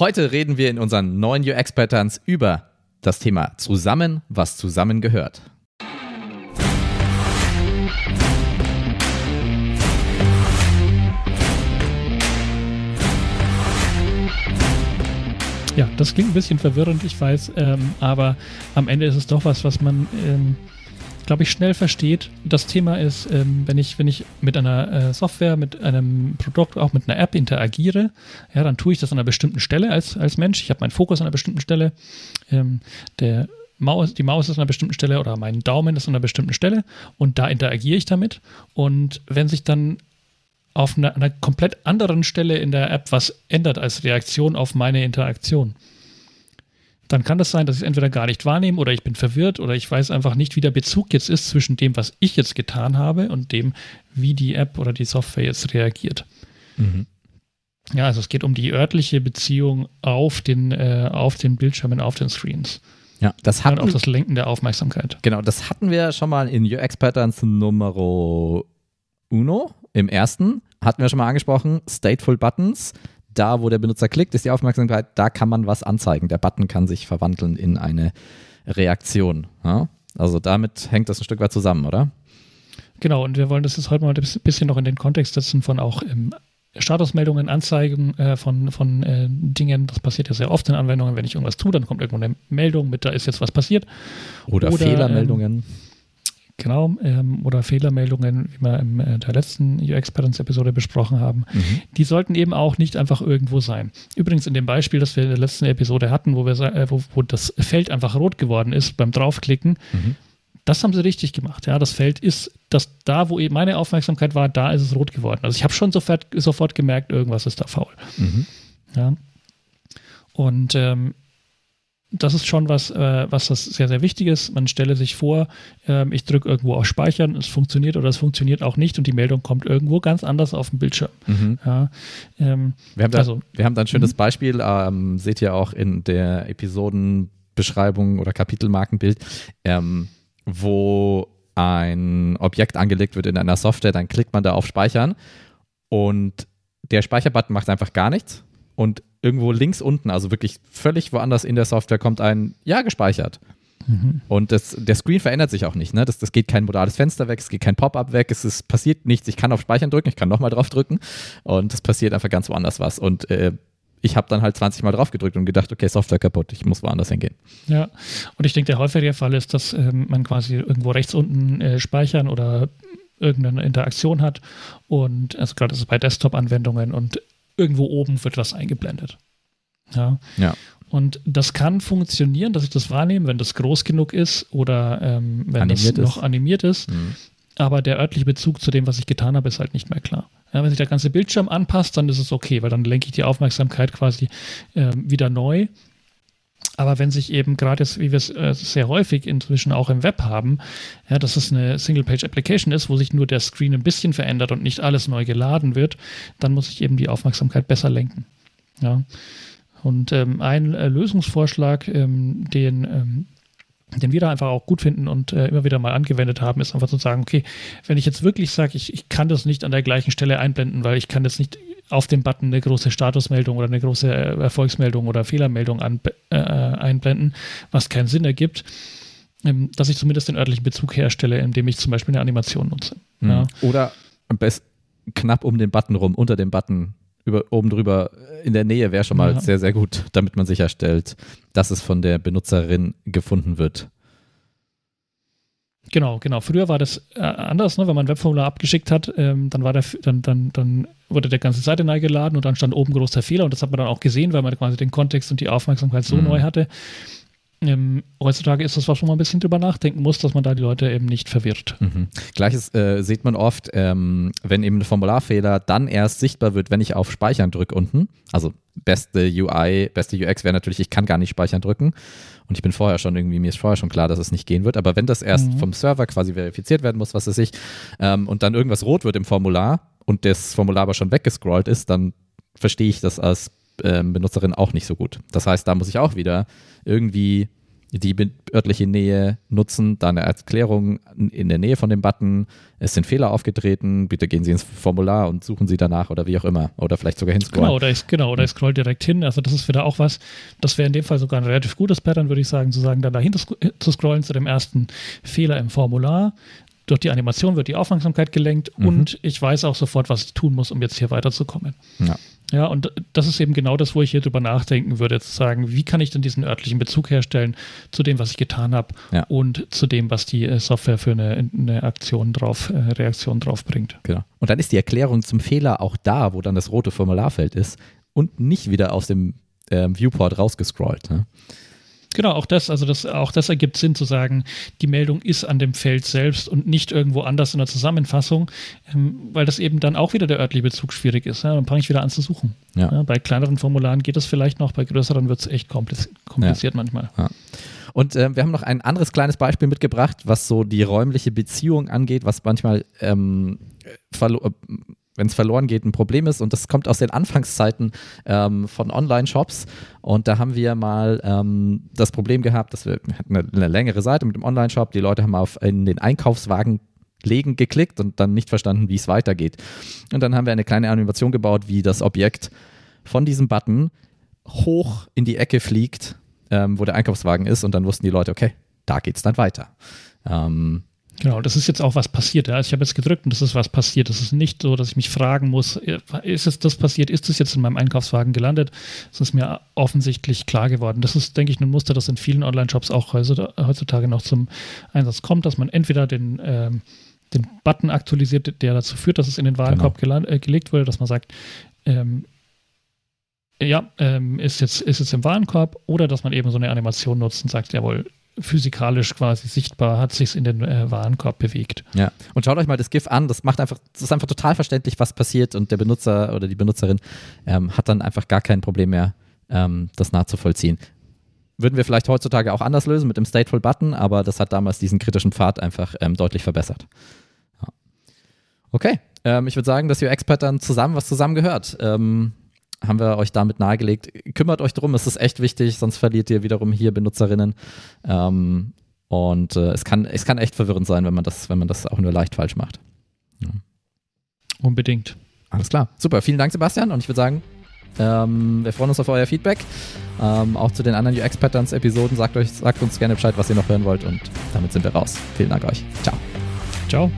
Heute reden wir in unseren neuen UX-Patterns über das Thema Zusammen, was zusammengehört. Ja, das klingt ein bisschen verwirrend, ich weiß, ähm, aber am Ende ist es doch was, was man, ähm, glaube ich, schnell versteht. Das Thema ist, ähm, wenn ich, wenn ich mit einer äh, Software, mit einem Produkt, auch mit einer App interagiere, ja, dann tue ich das an einer bestimmten Stelle als, als Mensch. Ich habe meinen Fokus an einer bestimmten Stelle. Ähm, der Maus, die Maus ist an einer bestimmten Stelle oder mein Daumen ist an einer bestimmten Stelle und da interagiere ich damit. Und wenn sich dann auf einer, einer, komplett anderen Stelle in der App was ändert als Reaktion auf meine Interaktion. Dann kann das sein, dass ich es entweder gar nicht wahrnehme oder ich bin verwirrt oder ich weiß einfach nicht, wie der Bezug jetzt ist zwischen dem, was ich jetzt getan habe und dem, wie die App oder die Software jetzt reagiert. Mhm. Ja, also es geht um die örtliche Beziehung auf den, äh, auf den Bildschirmen, auf den Screens. Ja, das hatten, und auch das Lenken der Aufmerksamkeit. Genau, das hatten wir schon mal in UX Patterns Nummer Uno im ersten hatten wir schon mal angesprochen, Stateful Buttons. Da, wo der Benutzer klickt, ist die Aufmerksamkeit, da kann man was anzeigen. Der Button kann sich verwandeln in eine Reaktion. Ja? Also damit hängt das ein Stück weit zusammen, oder? Genau, und wir wollen das jetzt heute mal ein bisschen noch in den Kontext setzen von auch ähm, Statusmeldungen, Anzeigen äh, von, von äh, Dingen. Das passiert ja sehr oft in Anwendungen. Wenn ich irgendwas tue, dann kommt irgendwo eine Meldung mit, da ist jetzt was passiert. Oder, Oder Fehlermeldungen. Ähm, Genau, ähm, oder Fehlermeldungen, wie wir in äh, der letzten UX-Patterns-Episode besprochen haben, mhm. die sollten eben auch nicht einfach irgendwo sein. Übrigens in dem Beispiel, das wir in der letzten Episode hatten, wo, wir, äh, wo, wo das Feld einfach rot geworden ist beim Draufklicken, mhm. das haben sie richtig gemacht. Ja, das Feld ist, das da, wo eben meine Aufmerksamkeit war, da ist es rot geworden. Also ich habe schon sofort, sofort gemerkt, irgendwas ist da faul. Mhm. Ja. Und ähm, das ist schon was, äh, was das sehr, sehr wichtig ist. Man stelle sich vor, ähm, ich drücke irgendwo auf Speichern, es funktioniert oder es funktioniert auch nicht und die Meldung kommt irgendwo ganz anders auf dem Bildschirm. Mhm. Ja, ähm, wir, haben da, also, wir haben da ein schönes mhm. Beispiel, ähm, seht ihr auch in der Episodenbeschreibung oder Kapitelmarkenbild, ähm, wo ein Objekt angelegt wird in einer Software, dann klickt man da auf Speichern und der Speicherbutton macht einfach gar nichts und irgendwo links unten, also wirklich völlig woanders in der Software, kommt ein Ja gespeichert. Und das, der Screen verändert sich auch nicht. Ne? Das, das geht kein modales Fenster weg, es geht kein Pop-up weg, es ist, passiert nichts. Ich kann auf Speichern drücken, ich kann nochmal drauf drücken und es passiert einfach ganz woanders was. Und äh, ich habe dann halt 20 Mal drauf gedrückt und gedacht, okay, Software kaputt, ich muss woanders hingehen. Ja, und ich denke, der häufige Fall ist, dass ähm, man quasi irgendwo rechts unten äh, speichern oder irgendeine Interaktion hat und also gerade bei Desktop-Anwendungen und irgendwo oben wird was eingeblendet. Ja. ja. Und das kann funktionieren, dass ich das wahrnehme, wenn das groß genug ist oder ähm, wenn animiert das noch animiert ist. Mhm. Aber der örtliche Bezug zu dem, was ich getan habe, ist halt nicht mehr klar. Ja, wenn sich der ganze Bildschirm anpasst, dann ist es okay, weil dann lenke ich die Aufmerksamkeit quasi ähm, wieder neu. Aber wenn sich eben gerade jetzt, wie wir es äh, sehr häufig inzwischen auch im Web haben, ja, dass es eine Single-Page-Application ist, wo sich nur der Screen ein bisschen verändert und nicht alles neu geladen wird, dann muss ich eben die Aufmerksamkeit besser lenken. Ja. Und ähm, ein äh, Lösungsvorschlag, ähm, den ähm, den wir da einfach auch gut finden und äh, immer wieder mal angewendet haben, ist einfach zu sagen, okay, wenn ich jetzt wirklich sage, ich, ich kann das nicht an der gleichen Stelle einblenden, weil ich kann jetzt nicht auf dem Button eine große Statusmeldung oder eine große äh, Erfolgsmeldung oder Fehlermeldung an, äh, einblenden, was keinen Sinn ergibt, ähm, dass ich zumindest den örtlichen Bezug herstelle, indem ich zum Beispiel eine Animation nutze. Mhm. Ja. Oder am besten knapp um den Button rum, unter dem Button über, oben drüber in der Nähe wäre schon mal ja. sehr, sehr gut, damit man sicherstellt, dass es von der Benutzerin gefunden wird. Genau, genau. Früher war das äh, anders, ne? wenn man ein Webformular abgeschickt hat, ähm, dann war der, dann, dann, dann wurde der ganze Seite neu geladen und dann stand oben großer Fehler und das hat man dann auch gesehen, weil man quasi den Kontext und die Aufmerksamkeit so mhm. neu hatte. Ähm, heutzutage ist das was, wo man ein bisschen drüber nachdenken muss, dass man da die Leute eben nicht verwirrt. Mhm. Gleiches äh, sieht man oft, ähm, wenn eben ein Formularfehler dann erst sichtbar wird, wenn ich auf Speichern drücke unten. Also beste UI, beste UX wäre natürlich, ich kann gar nicht Speichern drücken. Und ich bin vorher schon irgendwie, mir ist vorher schon klar, dass es nicht gehen wird. Aber wenn das erst mhm. vom Server quasi verifiziert werden muss, was weiß ich, ähm, und dann irgendwas rot wird im Formular und das Formular aber schon weggescrollt ist, dann verstehe ich das als ähm, Benutzerin auch nicht so gut. Das heißt, da muss ich auch wieder irgendwie die örtliche Nähe nutzen, da eine Erklärung in der Nähe von dem Button, es sind Fehler aufgetreten, bitte gehen Sie ins Formular und suchen Sie danach oder wie auch immer. Oder vielleicht sogar hinscrollen. Genau, oder ich, genau, oder ich scroll direkt hin. Also das ist wieder auch was, das wäre in dem Fall sogar ein relativ gutes Pattern, würde ich sagen, zu sagen, dann dahinter zu scrollen zu dem ersten Fehler im Formular. Durch die Animation wird die Aufmerksamkeit gelenkt mhm. und ich weiß auch sofort, was ich tun muss, um jetzt hier weiterzukommen. Ja. Ja, und das ist eben genau das, wo ich hier drüber nachdenken würde, zu sagen, wie kann ich denn diesen örtlichen Bezug herstellen zu dem, was ich getan habe ja. und zu dem, was die äh, Software für eine, eine Aktion drauf, äh, Reaktion drauf bringt. Genau. Und dann ist die Erklärung zum Fehler auch da, wo dann das rote Formularfeld ist und nicht wieder aus dem ähm, Viewport rausgescrollt. Ne? Genau, auch das, also das, auch das ergibt Sinn zu sagen, die Meldung ist an dem Feld selbst und nicht irgendwo anders in der Zusammenfassung, ähm, weil das eben dann auch wieder der örtliche Bezug schwierig ist. Ja, dann fange ich wieder an zu suchen. Ja. Ja, bei kleineren Formularen geht das vielleicht noch, bei größeren wird es echt kompliziert manchmal. Und äh, wir haben noch ein anderes kleines Beispiel mitgebracht, was so die räumliche Beziehung angeht, was manchmal ähm, wenn es verloren geht, ein Problem ist. Und das kommt aus den Anfangszeiten ähm, von Online-Shops. Und da haben wir mal ähm, das Problem gehabt, dass wir, hatten eine, eine, längere Seite mit dem Online-Shop. Die Leute haben auf in den Einkaufswagen legen geklickt und dann nicht verstanden, wie es weitergeht. Und dann haben wir eine kleine Animation gebaut, wie das Objekt von diesem Button hoch in die Ecke fliegt, ähm, wo der Einkaufswagen ist. Und dann wussten die Leute, okay, da geht es dann weiter. Ähm, Genau, das ist jetzt auch was passiert. Also ich habe jetzt gedrückt und das ist was passiert. Das ist nicht so, dass ich mich fragen muss, äh, ist es das passiert, ist es jetzt in meinem Einkaufswagen gelandet? Das ist mir offensichtlich klar geworden. Das ist, denke ich, ein Muster, das in vielen Online-Shops auch heutzutage noch zum Einsatz kommt, dass man entweder den, ähm, den Button aktualisiert, der dazu führt, dass es in den Warenkorb genau. äh, gelegt wurde, dass man sagt, ähm, ja, ähm, ist, jetzt, ist jetzt im Warenkorb oder dass man eben so eine Animation nutzt und sagt, jawohl, physikalisch quasi sichtbar hat sich in den äh, Warenkorb bewegt. Ja, und schaut euch mal das GIF an, das macht einfach, das ist einfach total verständlich, was passiert und der Benutzer oder die Benutzerin ähm, hat dann einfach gar kein Problem mehr, ähm, das nachzuvollziehen. Würden wir vielleicht heutzutage auch anders lösen mit dem Stateful Button, aber das hat damals diesen kritischen Pfad einfach ähm, deutlich verbessert. Ja. Okay, ähm, ich würde sagen, das UX-Pattern zusammen, was zusammengehört. Ähm, haben wir euch damit nahegelegt. Kümmert euch drum, es ist echt wichtig, sonst verliert ihr wiederum hier Benutzerinnen. Ähm, und äh, es, kann, es kann echt verwirrend sein, wenn man das, wenn man das auch nur leicht falsch macht. Ja. Unbedingt. Alles klar. Super. Vielen Dank, Sebastian. Und ich würde sagen, ähm, wir freuen uns auf euer Feedback. Ähm, auch zu den anderen UX-Patterns-Episoden. Sagt, sagt uns gerne Bescheid, was ihr noch hören wollt. Und damit sind wir raus. Vielen Dank euch. Ciao. Ciao.